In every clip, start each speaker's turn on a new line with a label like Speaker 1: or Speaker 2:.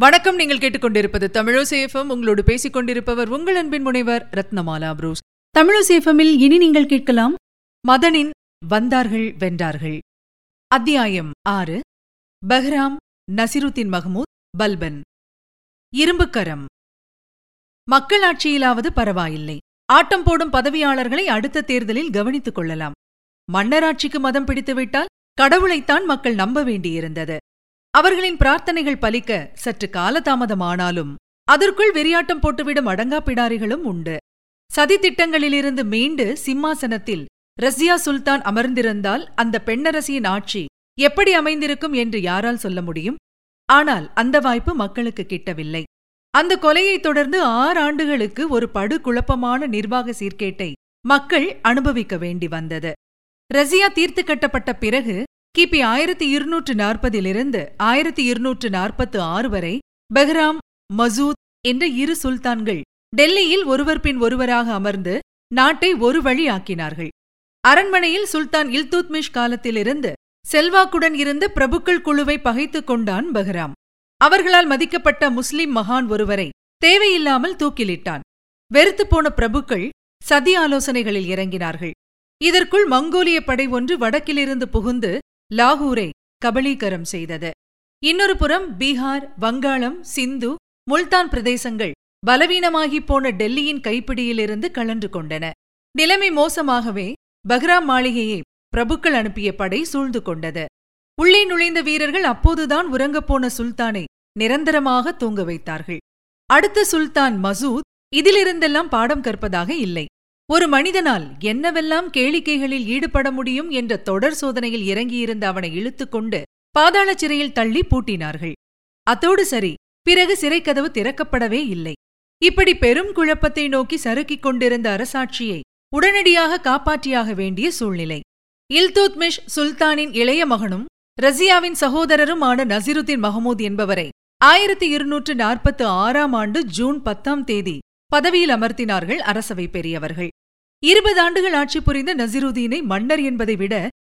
Speaker 1: வணக்கம். நீங்கள் கேட்டுக்கொண்டிருப்பது தமிழசேஃபம் உங்களோடு பேசிக் கொண்டிருப்பவர் உங்கள் அன்பின் முனைவர் ரத்னமாலா புரூஸ்.
Speaker 2: தமிழசேஃபமில் இனி நீங்கள் கேட்கலாம்
Speaker 1: மதனின் வந்தார்கள் வென்றார்கள். அத்தியாயம் ஆறு பஹ்ராம் நசிருத்தின் மஹமூத் பல்பன். இரும்புக்கரம். மக்களாட்சியிலாவது பரவாயில்லை. ஆட்டம் போடும் பதவியாளர்களை அடுத்த தேர்தலில் கவனித்துக் கொள்ளலாம். மன்னராட்சிக்கு மதம் பிடித்துவிட்டால் கடவுளைத்தான் மக்கள் நம்ப வேண்டியிருந்தது. அவர்களின் பிரார்த்தனைகள் பலிக்க சற்று காலதாமதமானாலும் அதற்குள் வெறியாட்டம் போட்டுவிடும் அடங்கா பிடாரிகளும் உண்டு. சதி திட்டங்களிலிருந்து மீண்டு சிம்மாசனத்தில் ரஷ்யா சுல்தான் அமர்ந்திருந்தால் அந்த பெண்ணரசியின் ஆட்சி எப்படி அமைந்திருக்கும் என்று யாரால் சொல்ல முடியும்? ஆனால் அந்த வாய்ப்பு மக்களுக்கு கிட்டவில்லை. அந்த கொலையைத் தொடர்ந்து ஆறு ஆண்டுகளுக்கு ஒரு படு குழப்பமான நிர்வாக சீர்கேட்டை மக்கள் அனுபவிக்க வேண்டி வந்தது. ரஷ்யா தீர்த்து கட்டப்பட்ட பிறகு கிபி ஆயிரத்தி இருநூற்று நாற்பதிலிருந்து ஆயிரத்தி இருநூற்று நாற்பத்து ஆறு வரை பெஹ்ராம் மசூத் என்ற இரு சுல்தான்கள் டெல்லியில் ஒருவர் பின் ஒருவராக அமர்ந்து நாட்டை ஒரு வழி ஆக்கினார்கள் அரண்மனையில் சுல்தான் இல்துத்மிஷ் காலத்திலிருந்து செல்வாக்குடன் இருந்த பிரபுக்கள் குழுவை பகைத்துக் கொண்டான் பஹ்ராம். அவர்களால் மதிக்கப்பட்ட முஸ்லிம் மகான் ஒருவரை தேவையில்லாமல் தூக்கிலிட்டான். வெறுத்துப்போன பிரபுக்கள் சதி ஆலோசனைகளில் இறங்கினார்கள். இதற்குள் மங்கோலிய படை ஒன்று வடக்கிலிருந்து புகுந்து லாகூரை கபலீகரம் செய்தது. இன்னொரு புறம் பீகார் வங்காளம் சிந்து முல்தான் பிரதேசங்கள் பலவீனமாகிப் போன டெல்லியின் கைப்பிடியிலிருந்து கலன்று கொண்டன. நிலைமை மோசமாகவே பஹ்ராம் மாளிகையை பிரபுக்கள் அனுப்பிய படை சூழ்ந்து கொண்டது. உள்ளே நுழைந்த வீரர்கள் அப்போதுதான் உறங்கப் போன சுல்தானை நிரந்தரமாக தூங்க வைத்தார்கள். அடுத்த சுல்தான் மசூத் இதிலிருந்தெல்லாம் பாடம் கற்பதாக இல்லை. ஒரு மனிதனால் என்னவெல்லாம் கேளிக்கைகளில் ஈடுபட முடியும் என்ற தொடர் சோதனையில் இறங்கியிருந்த அவனை இழுத்துக்கொண்டு பாதாள சிறையில் தள்ளி பூட்டினார்கள். அத்தோடு சரி பிறகு சிறைக்கதவு திறக்கப்படவே இல்லை. இப்படி பெரும் குழப்பத்தை நோக்கி சறுக்கிக் கொண்டிருந்த அரசாட்சியை உடனடியாக காப்பாற்றியாக வேண்டிய சூழ்நிலை. இல்துத்மிஷ் சுல்தானின் இளைய மகனும் ரசியாவின் சகோதரருமான நசிருத்தீன் மஹமூத் என்பவரை ஆயிரத்தி இருநூற்று நாற்பத்து ஆறாம் ஆண்டு ஜூன் பத்தாம் தேதி பதவியில் அமர்த்தினார்கள் அரசவை பெரியவர்கள். இருபது ஆண்டுகள் ஆட்சி புரிந்த நசிருதீனை மன்னர் என்பதை விட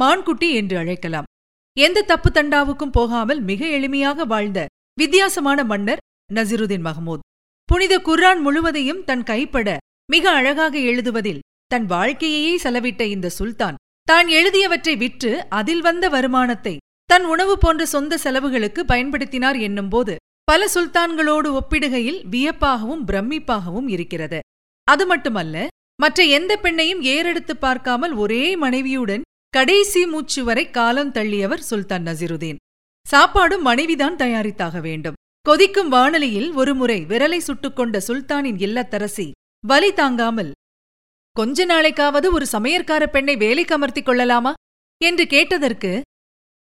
Speaker 1: மான்குட்டி என்று அழைக்கலாம். எந்த தப்பு தண்டாவுக்கும் போகாமல் மிக எளிமையாக வாழ்ந்த வித்தியாசமான மன்னர் நசிருதீன் மஹமூத். புனித குர்ரான் முழுவதையும் தன் கைப்பட மிக அழகாக எழுதுவதில் தன் வாழ்க்கையையே செலவிட்ட இந்த சுல்தான் தான் எழுதியவற்றை விற்று அதில் வந்த வருமானத்தை தன் உணவு போன்ற சொந்த செலவுகளுக்கு பயன்படுத்தினார் என்னும்போது பல சுல்தான்களோடு ஒப்பிடுகையில் வியப்பாகவும் பிரமிப்பாகவும் இருக்கிறது. அது மட்டுமல்ல மற்ற எந்த பெண்ணையும் ஏறெடுத்து பார்க்காமல் ஒரே மனைவியுடன் கடைசி மூச்சு வரை காலம் தள்ளியவர் சுல்தான் நசிருதீன். சாப்பாடும் மனைவிதான் தயாரித்தாக வேண்டும். கொதிக்கும் வானலியில் ஒருமுறை விரலை சுட்டுக்கொண்ட சுல்தானின் இல்லத்தரசி வலி தாங்காமல் கொஞ்ச நாளைக்காவது ஒரு சமையற்கார பெண்ணை வேலைக்கு அமர்த்திக் கொள்ளலாமா? என்று கேட்டதற்கு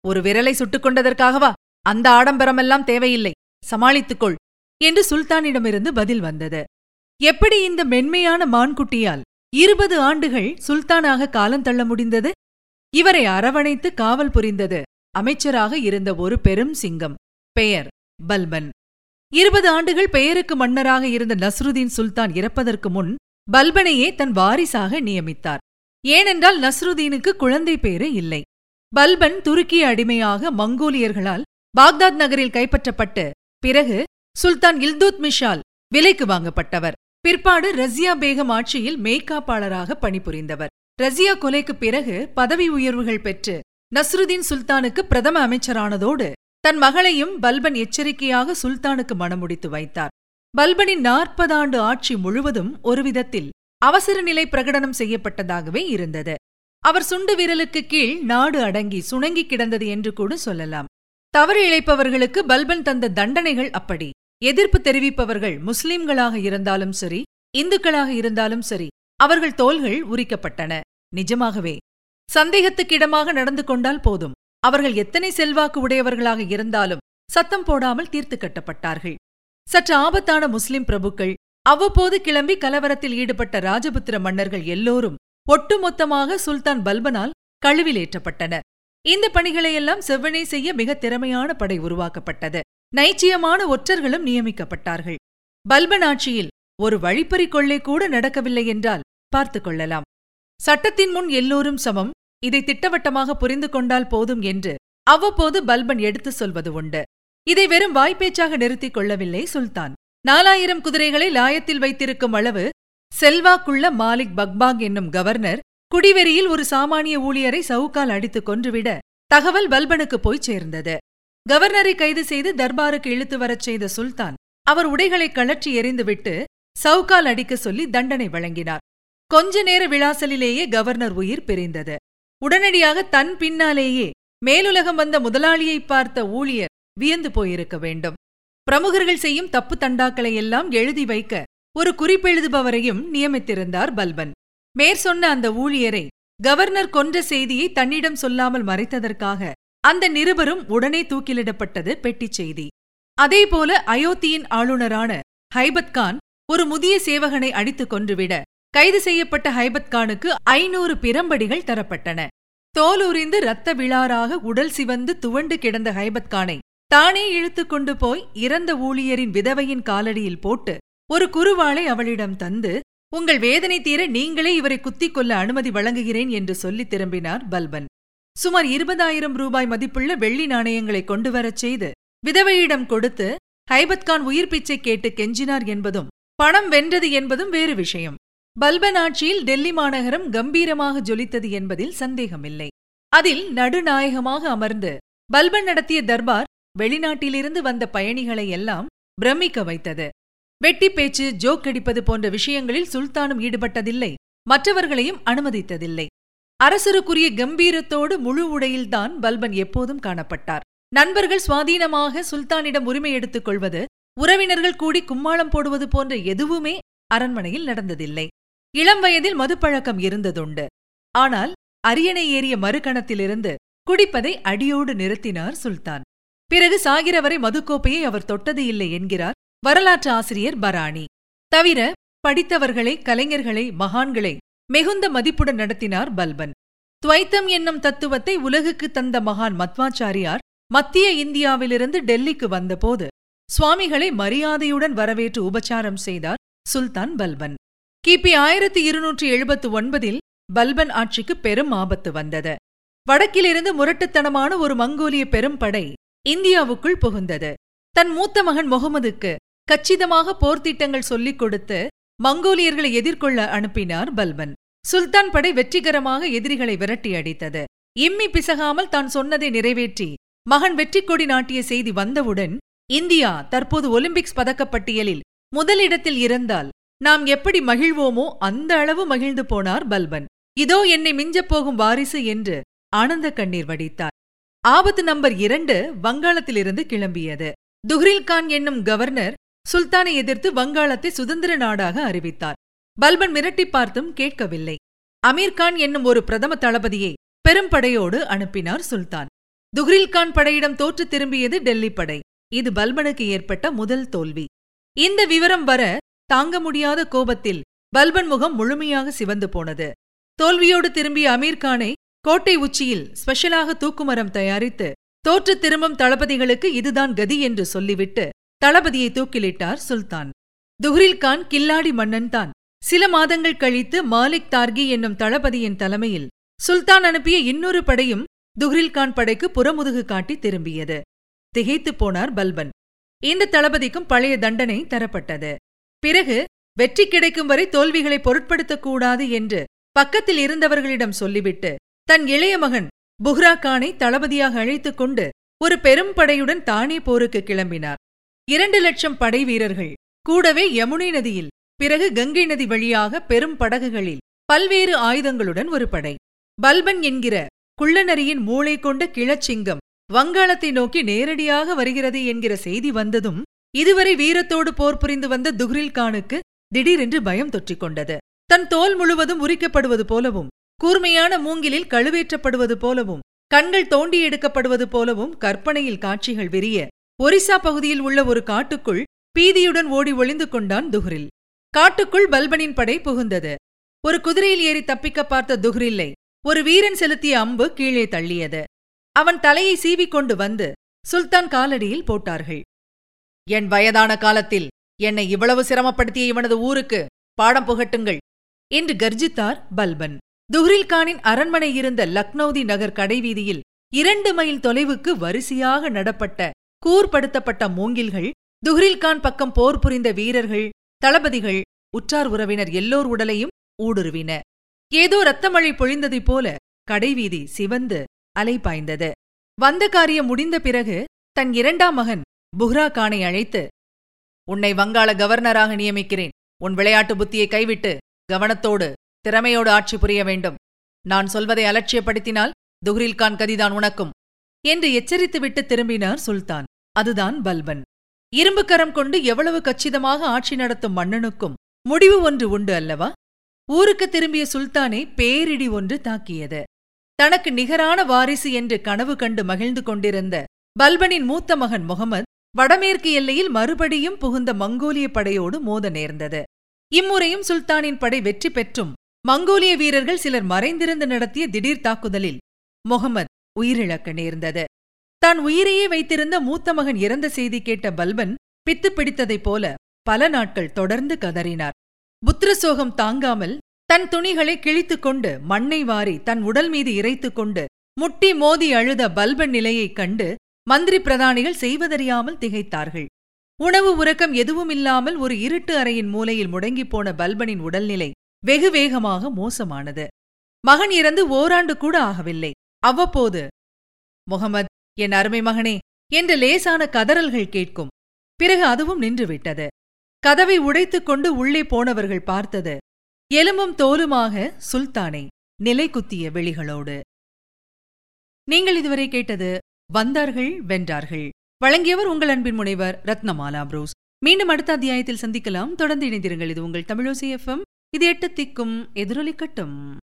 Speaker 1: ஒரு விரலை சுட்டுக் கொண்டதற்காகவா? அந்த ஆடம்பரமெல்லாம் தேவையில்லை. சமாளித்துக்கொள் என்று சுல்தானிடமிருந்து பதில் வந்தது. எப்படி இந்த மென்மையான மான்குட்டியால் இருபது ஆண்டுகள் சுல்தானாக காலந்தள்ள முடிந்தது? இவரை அரவணைத்து காவல் புரிந்தது அமைச்சராக இருந்த ஒரு பெரும் சிங்கம் பெயர் பல்பன். இருபது ஆண்டுகள் பெயருக்கு மன்னராக இருந்த நஸ்ருதீன் சுல்தான் இறப்பதற்கு முன் பல்பனையே தன் வாரிசாக நியமித்தார். ஏனென்றால் நஸ்ருதீனுக்கு குழந்தை பேறு இல்லை. பல்பன் துருக்கிய அடிமையாக மங்கோலியர்களால் பாக்தாத் நகரில் கைப்பற்றப்பட்டு பிறகு சுல்தான் இல்துத் மிஷால் விலைக்கு வாங்கப்பட்டவர். பிற்பாடு ரஸ்யா பேகம் ஆட்சியில் மேய்காப்பாளராக பணிபுரிந்தவர். ரஸ்யா கொலைக்கு பிறகு பதவி உயர்வுகள் பெற்று நஸ்ருதீன் சுல்தானுக்கு பிரதம அமைச்சரானதோடு தன் மகளையும் பல்பன் எச்சரிக்கையாக சுல்தானுக்கு மணமுடித்து வைத்தார். பல்பனின் நாற்பது ஆண்டு ஆட்சி முழுவதும் ஒருவிதத்தில் அவசர நிலை பிரகடனம் செய்யப்பட்டதாகவே இருந்தது. அவர் சுண்டு விரலுக்கு கீழ் நாடு அடங்கி சுணங்கி கிடந்தது என்று கூட சொல்லலாம். தவறு இழைப்பவர்களுக்கு பல்பன் தந்த தண்டனைகள் அப்படி. எதிர்ப்பு தெரிவிப்பவர்கள் முஸ்லிம்களாக இருந்தாலும் சரி இந்துக்களாக இருந்தாலும் சரி அவர்கள் தோள்கள் உரிக்கப்பட்டன. நிஜமாகவே. சந்தேகத்துக்கிடமாக நடந்து கொண்டால் போதும். அவர்கள் எத்தனை செல்வாக்கு உடையவர்களாக இருந்தாலும் சத்தம் போடாமல் தீர்த்து கட்டப்பட்டார்கள். சற்று ஆபத்தான முஸ்லிம் பிரபுக்கள் அவ்வப்போது கிளம்பி கலவரத்தில் ஈடுபட்ட ராஜபுத்திர மன்னர்கள் எல்லோரும் ஒட்டுமொத்தமாக சுல்தான் பல்பனால் கழுவிலேற்றப்பட்டனர் இந்த பணிகளையெல்லாம் செவ்வனே செய்ய மிக திறமையான படை உருவாக்கப்பட்டது. நைச்சியமான ஒற்றர்களும் நியமிக்கப்பட்டார்கள். பல்பன் ஆட்சியில் ஒரு வழிப்பறி கொள்ளை கூட நடக்கவில்லை என்றால் பார்த்துக் கொள்ளலாம். சட்டத்தின் முன் எல்லோரும் சமம் இதை திட்டவட்டமாக புரிந்து கொண்டால் போதும் என்று அவ்வப்போது பல்பன் எடுத்துச் சொல்வது உண்டு. இதை வெறும் வாய்ப்பேச்சாக நிறுத்திக் கொள்ளவில்லை சுல்தான். நாலாயிரம் குதிரைகளை லாயத்தில் வைத்திருக்கும் அளவு செல்வாக்குள்ள மாலிக் பக்பாக் என்னும் கவர்னர் குடிவெறியில் ஒரு சாமானிய ஊழியரை சவுக்கால் அடித்துக் கொன்றுவிட தகவல் பல்பனுக்கு போய் சேர்ந்தது. கவர்னரை கைது செய்து தர்பாருக்கு இழுத்து வரச் செய்த சுல்தான் அவர் உடைகளை கழற்றி எறிந்துவிட்டு சவுக்கால் அடிக்க சொல்லி தண்டனை வழங்கினார். கொஞ்ச நேர விளாசலிலேயே கவர்னர் உயிர் பிரிந்தது. உடனடியாக தன் பின்னாலேயே மேலுலகம் வந்த முதலாளியை பார்த்த ஊழியர் வியந்து போயிருக்க வேண்டும். பிரமுகர்கள் செய்யும் தப்பு தண்டாக்களை எல்லாம் எழுதி வைக்க ஒரு குறிப்பெழுதுபவரையும் நியமித்திருந்தார் பல்பன் மேற்சொன்ன அந்த ஊழியரை கவர்னர் கொன்ற செய்தியை தன்னிடம் சொல்லாமல் மறைத்ததற்காக அந்த நிருபரும் உடனே தூக்கிலிடப்பட்டது பெட்டிச் செய்தி. அதேபோல அயோத்தியின் ஆளுநரான ஹைபத் கான் ஒரு முதிய சேவகனை அடித்துக் கொன்றுவிட கைது செய்யப்பட்ட ஹைபத் கானுக்கு ஐநூறு பிரம்படிகள் தரப்பட்டன. தோல் உறிந்து இரத்த விழாராக உடல் சிவந்து துவண்டு கிடந்த ஹைபத் கானை தானே இழுத்துக் கொண்டு போய் இறந்த ஊழியரின் விதவையின் காலடியில் போட்டு ஒரு குருவாளை அவளிடம் தந்து உங்கள் வேதனை தீர நீங்களே இவரை குத்திக் கொள்ள அனுமதி வழங்குகிறேன் என்று சொல்லி திரும்பினார் பல்பன். சுமார் இருபதாயிரம் ரூபாய் மதிப்புள்ள வெள்ளி நாணயங்களை கொண்டு வரச் செய்து விதவையிடம் கொடுத்து ஹைபத்கான் உயிர் பிச்சை கேட்டு கெஞ்சினார் என்பதும் பணம் வென்றது என்பதும் வேறு விஷயம். பல்பன் ஆட்சியில் டெல்லி மாநகரம் கம்பீரமாக ஜொலித்தது என்பதில் சந்தேகமில்லை. அதில் நடுநாயகமாக அமர்ந்து பல்பன் நடத்திய தர்பார் வெளிநாட்டிலிருந்து வந்த பயணிகளை எல்லாம் பிரமிக்க வைத்தது. வெட்டி பேச்சு ஜோக் அடிப்பது போன்ற விஷயங்களில் சுல்தானும் ஈடுபட்டதில்லை. மற்றவர்களையும் அனுமதித்ததில்லை. அரசருக்குரிய கம்பீரத்தோடு முழு உடையில்தான் பல்பன் எப்போதும் காணப்பட்டார். நண்பர்கள் சுவாதீனமாக சுல்தானிடம் உரிமை எடுத்துக் கொள்வது உறவினர்கள் கூடி கும்மாளம் போடுவது போன்ற எதுவுமே அரண்மனையில் நடந்ததில்லை. இளம் வயதில் மதுப்பழக்கம் இருந்ததுண்டு. ஆனால் அரியணை ஏறிய மறுகணத்திலிருந்து குடிப்பதை அடியோடு நிறுத்தினார் சுல்தான். பிறகு சாகிறவரை மதுக்கோப்பையை அவர் தொட்டது இல்லை என்கிறார் வரலாற்று ஆசிரியர் பராணி. தவிர படித்தவர்களை கலைஞர்களை மகான்களை மிகுந்த மதிப்புடன் நடத்தினார் பல்பன். துவைத்தம் என்னும் தத்துவத்தை உலகுக்கு தந்த மகான் மத்வாச்சாரியார் மத்திய இந்தியாவிலிருந்து டெல்லிக்கு வந்தபோது சுவாமிகளை மரியாதையுடன் வரவேற்று உபச்சாரம் செய்தார் சுல்தான் பல்பன். கிபி ஆயிரத்தி இருநூற்றி எழுபத்து ஒன்பதில் பல்பன் ஆட்சிக்கு பெரும் ஆபத்து வந்தது. வடக்கிலிருந்து முரட்டுத்தனமான ஒரு மங்கோலிய பெரும் படை இந்தியாவுக்குள் புகுந்தது. தன் மூத்த மகன் முகமதுக்கு கச்சிதமாக போர்த்திட்டங்கள் சொல்லிக் கொடுத்து மங்கோலியர்களை எதிர்கொள்ள அனுப்பினார் பல்பன். சுல்தான் படை வெற்றிகரமாக எதிரிகளை விரட்டி அடித்தது. இம்மி பிசகாமல் தான் சொன்னதை நிறைவேற்றி மகன் வெற்றி கொடி நாட்டிய செய்தி வந்தவுடன் இந்தியா தற்போது ஒலிம்பிக்ஸ் பதக்கப்பட்டியலில் முதலிடத்தில் இருந்தால் நாம் எப்படி மகிழ்வோமோ அந்த அளவு மகிழ்ந்து போனார் பல்பன். இதோ என்னை மிஞ்சப் போகும் வாரிசு என்று ஆனந்த கண்ணீர் வடித்தார். ஆபத்து நம்பர் இரண்டு வங்காளத்திலிருந்து கிளம்பியது. துஹ்ரில் கான் என்னும் கவர்னர் சுல்தானை எதிர்த்து வங்காளத்தை சுதந்திர நாடாக அறிவித்தார். பல்பன் மிரட்டி பார்த்தும் கேட்கவில்லை. அமீர்கான் என்னும் ஒரு பிரதம தளபதியை பெரும் படையோடு அனுப்பினார் சுல்தான். துஹ்ரில்கான் படையிடம் தோற்று திரும்பியது டெல்லி படை. இது பல்பனுக்கு ஏற்பட்ட முதல் தோல்வி. இந்த விவரம் வர தாங்க முடியாத கோபத்தில் பல்பன் முகம் முழுமையாக சிவந்து போனது. தோல்வியோடு திரும்பிய அமீர்கானை கோட்டை உச்சியில் ஸ்பெஷலாக தூக்குமரம் தயாரித்து தோற்று திரும்பும் தளபதிகளுக்கு இதுதான் கதி என்று சொல்லிவிட்டு தளபதியை தூக்கிலிட்டார் சுல்தான். துஹ்ரில்கான் கில்லாடி மன்னன் தான். சில மாதங்கள் கழித்து மாலிக் தார்கி என்னும் தளபதியின் தலைமையில் சுல்தான் அனுப்பிய இன்னொரு படையும் துஹ்ரில்கான் படைக்கு புறமுதுகு காட்டி திரும்பியது. திகைத்துப் போனார் பல்பன். இந்த தளபதிக்கும் பழைய தண்டனை தரப்பட்டது. பிறகு வெற்றி கிடைக்கும் வரை தோல்விகளை பொருட்படுத்தக்கூடாது என்று பக்கத்தில் இருந்தவர்களிடம் சொல்லிவிட்டு தன் இளைய மகன் புஹ்ரா கானை தளபதியாக அழைத்துக் கொண்டு ஒரு பெரும் படையுடன் தானே போருக்கு கிளம்பினார். இரண்டு லட்சம் படை வீரர்கள். கூடவே யமுனை நதியில் பிறகு கங்கை நதி வழியாக பெரும் படகுகளில் பல்வேறு ஆயுதங்களுடன் ஒரு படை. பல்பன் என்கிற குள்ளநரியின் மூளை கொண்ட கிழச்சிங்கம் வங்காளத்தை நோக்கி நேரடியாக வருகிறது என்கிற செய்தி வந்ததும் இதுவரை வீரத்தோடு போர் புரிந்து வந்த துஹ்ரில் கானுக்கு திடீரென்று பயம் தொற்றிக் கொண்டது தன் தோல் முழுவதும் உரிக்கப்படுவது போலவும் கூர்மையான மூங்கிலில் கழுவேற்றப்படுவது போலவும் கண்கள் தோண்டி எடுக்கப்படுவது போலவும் கற்பனையில் காட்சிகள் விரிய ஒரிசா பகுதியில் உள்ள ஒரு காட்டுக்குள் பீதியுடன் ஓடி ஒளிந்து கொண்டான் துஹ்ரில். காட்டுக்குள் பல்பனின் படை புகுந்தது. ஒரு குதிரையில் ஏறி தப்பிக்க பார்த்த துஹ்ரில்லை. ஒரு வீரன் செலுத்திய அம்பு கீழே தள்ளியது. அவன் தலையை சீவிக்கொண்டு வந்து சுல்தான் காலடியில் போட்டார்கள். என் வயதான காலத்தில் என்னை இவ்வளவு சிரமப்படுத்திய இவனது ஊருக்கு பாடம் புகட்டுங்கள் என்று கர்ஜித்தார் பல்பன். துஹ்ரில்கானின் அரண்மனை இருந்த லக்னௌதி நகர் கடைவீதியில் இரண்டு மைல் தொலைவுக்கு வரிசையாக நடப்பட்ட கூர்படுத்தப்பட்ட மூங்கில்கள் துஹ்ரில்கான் பக்கம் போர் புரிந்த வீரர்கள் தளபதிகள் உற்றார் உறவினர் எல்லோர் உடலையும் ஊடுருவின. ஏதோ ரத்தமழை பொழிந்ததைப் போல கடைவீதி சிவந்து அலைபாய்ந்தது வந்த காரியம் முடிந்த பிறகு தன் இரண்டாம் மகன் புஹ்ரா கானை அழைத்து உன்னை வங்காள கவர்னராக நியமிக்கிறேன். உன் விளையாட்டு புத்தியை கைவிட்டு கவனத்தோடு திறமையோடு ஆட்சி புரிய வேண்டும். நான் சொல்வதை அலட்சியப்படுத்தினால் துஹ்ரில்கான் கதிதான் உனக்கும். என்று எச்சரித்துவிட்டு திரும்பினார் சுல்தான். அதுதான் பல்பன். இரும்புக்கரம் கொண்டு எவ்வளவு கச்சிதமாக ஆட்சி நடத்தும் மன்னனுக்கும் முடிவு ஒன்று உண்டு அல்லவா? ஊருக்கு திரும்பிய சுல்தானை பேரிடி ஒன்று தாக்கியது. தனக்கு நிகரான வாரிசு என்று கனவு கண்டு மகிழ்ந்து கொண்டிருந்த பல்பனின் மூத்த மகன் முகமது வடமேற்கு எல்லையில் மறுபடியும் புகுந்த மங்கோலிய படையோடு மோத நேர்ந்தது. இம்முறையும் சுல்தானின் படை வெற்றி பெற்றும் மங்கோலிய வீரர்கள் சிலர் மறைந்திருந்து நடத்திய திடீர் தாக்குதலில் முகமது உயிரிழக்க நேர்ந்தது. தான் உயிரையே வைத்திருந்த மூத்த மகன் இறந்த செய்தி கேட்ட பல்பன் பித்து பிடித்ததைப் போல பல நாட்கள் தொடர்ந்து கதறினார். புத்திர சோகம் தாங்காமல் தன் துணிகளை கிழித்துக் கொண்டு மண்ணை வாரி தன் உடல் மீது இறைத்துக் கொண்டு முட்டி மோதி அழுத பல்பன் நிலையைக் கண்டு மந்திரி பிரதானிகள் செய்வதறியாமல் திகைத்தார்கள். உணவு உறக்கம் எதுவுமில்லாமல் ஒரு இருட்டு அறையின் மூலையில் முடங்கிப் போன பல்பனின் உடல்நிலை வெகு வேகமாக மோசமானது. மகன் இறந்து ஓராண்டு கூட ஆகவில்லை. அவ்வப்போது முகமது என் அருமை மகனே என்று லேசான கதறல்கள் கேட்கும். பிறகு அதுவும் நின்றுவிட்டது. கதவை உடைத்துக் கொண்டு உள்ளே போனவர்கள் பார்த்தது எலும்பும் தோலுமாக சுல்தானை நிலை குத்திய வெளிகளோடு நீங்கள் இதுவரை கேட்டது வந்தார்கள் வென்றார்கள். வழங்கியவர் உங்கள் அன்பின் முனைவர் ரத்னமாலா புரூஸ். மீண்டும் அடுத்த அத்தியாயத்தில் சந்திக்கலாம். தொடர்ந்து இணைந்திருங்கள். இது உங்கள் தமிழோசி எஃப்எம் இது எட்டு திக்கும் எதிரொலிக்கட்டும்.